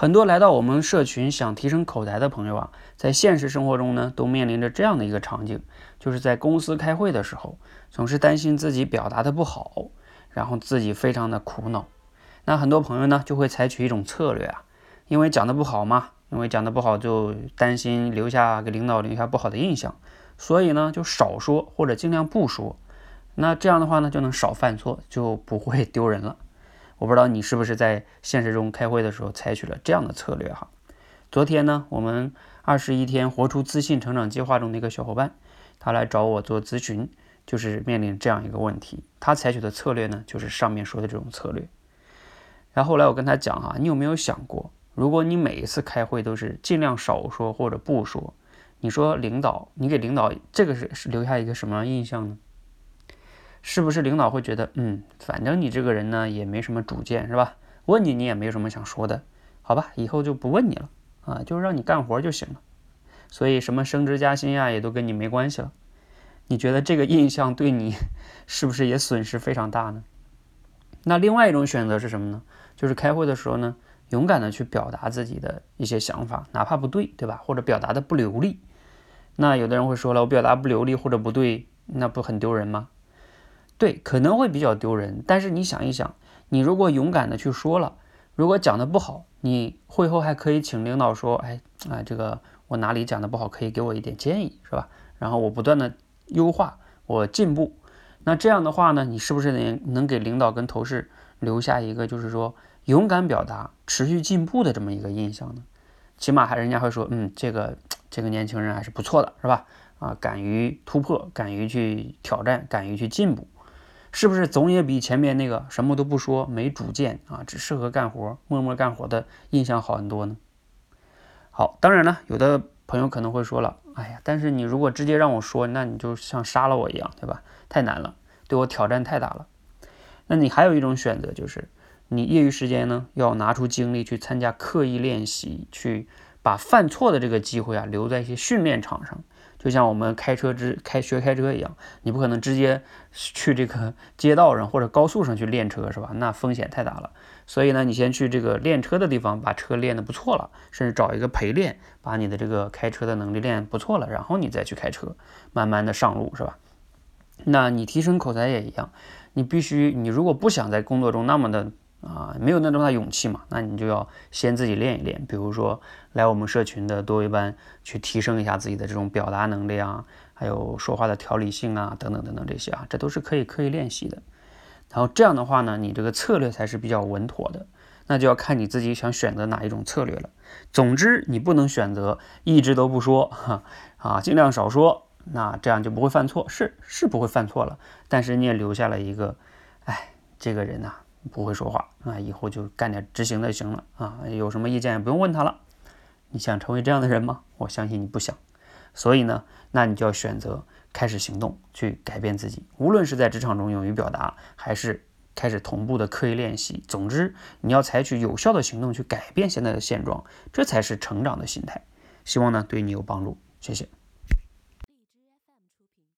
很多来到我们社群想提升口才的朋友啊，在现实生活中呢，都面临着这样的一个场景，就是在公司开会的时候，总是担心自己表达的不好，然后自己非常的苦恼。那很多朋友呢，就会采取一种策略啊，因为讲的不好嘛，因为讲的不好就担心留下给领导留下不好的印象，所以呢，就少说或者尽量不说。那这样的话呢，就能少犯错，就不会丢人了。我不知道你是不是在现实中开会的时候采取了这样的策略哈？昨天呢，我们二十一天活出自信成长计划中的一个小伙伴，他来找我做咨询，就是面临这样一个问题。他采取的策略呢，就是上面说的这种策略。然后后来我跟他讲哈，你有没有想过，如果你每一次开会都是尽量少说或者不说，你说领导，你给领导这个是是留下一个什么样印象呢？是不是领导会觉得，嗯，反正你这个人呢也没什么主见，是吧？问你你也没什么想说的，好吧，以后就不问你了啊，就让你干活就行了。所以什么升职加薪呀，也都跟你没关系了。你觉得这个印象对你是不是也损失非常大呢？那另外一种选择是什么呢？就是开会的时候呢，勇敢的去表达自己的一些想法，哪怕不对，对吧？或者表达的不流利。那有的人会说了，我表达不流利或者不对，那不很丢人吗？对，可能会比较丢人，但是你想一想，你如果勇敢的去说了，如果讲的不好，你会后还可以请领导说，哎啊，这个我哪里讲的不好，可以给我一点建议，是吧？然后我不断的优化，我进步，那这样的话呢，你是不是能能给领导跟同事留下一个就是说勇敢表达、持续进步的这么一个印象呢？起码还人家会说，嗯，这个这个年轻人还是不错的，是吧？啊，敢于突破，敢于去挑战，敢于去进步。是不是总也比前面那个什么都不说、没主见啊，只适合干活、默默干活的印象好很多呢？好，当然了，有的朋友可能会说了，哎呀，但是你如果直接让我说，那你就像杀了我一样，对吧？太难了，对我挑战太大了。那你还有一种选择，就是你业余时间呢，要拿出精力去参加刻意练习，去把犯错的这个机会啊，留在一些训练场上。就像我们开车之开学开车一样，你不可能直接去这个街道上或者高速上去练车，是吧？那风险太大了。所以呢，你先去这个练车的地方，把车练得不错了，甚至找一个陪练，把你的这个开车的能力练不错了，然后你再去开车，慢慢的上路，是吧？那你提升口才也一样，你必须，你如果不想在工作中那么的。啊，没有那么大勇气嘛，那你就要先自己练一练。比如说，来我们社群的多维班，去提升一下自己的这种表达能力啊，还有说话的条理性啊，等等等等这些啊，这都是可以刻意练习的。然后这样的话呢，你这个策略才是比较稳妥的。那就要看你自己想选择哪一种策略了。总之，你不能选择一直都不说，哈啊，尽量少说，那这样就不会犯错。是是不会犯错了，但是你也留下了一个，哎，这个人呐。不会说话啊，以后就干点执行就行了啊，有什么意见也不用问他了。你想成为这样的人吗？我相信你不想。所以呢，那你就要选择开始行动，去改变自己。无论是在职场中勇于表达，还是开始同步的刻意练习，总之你要采取有效的行动去改变现在的现状，这才是成长的心态。希望呢对你有帮助，谢谢。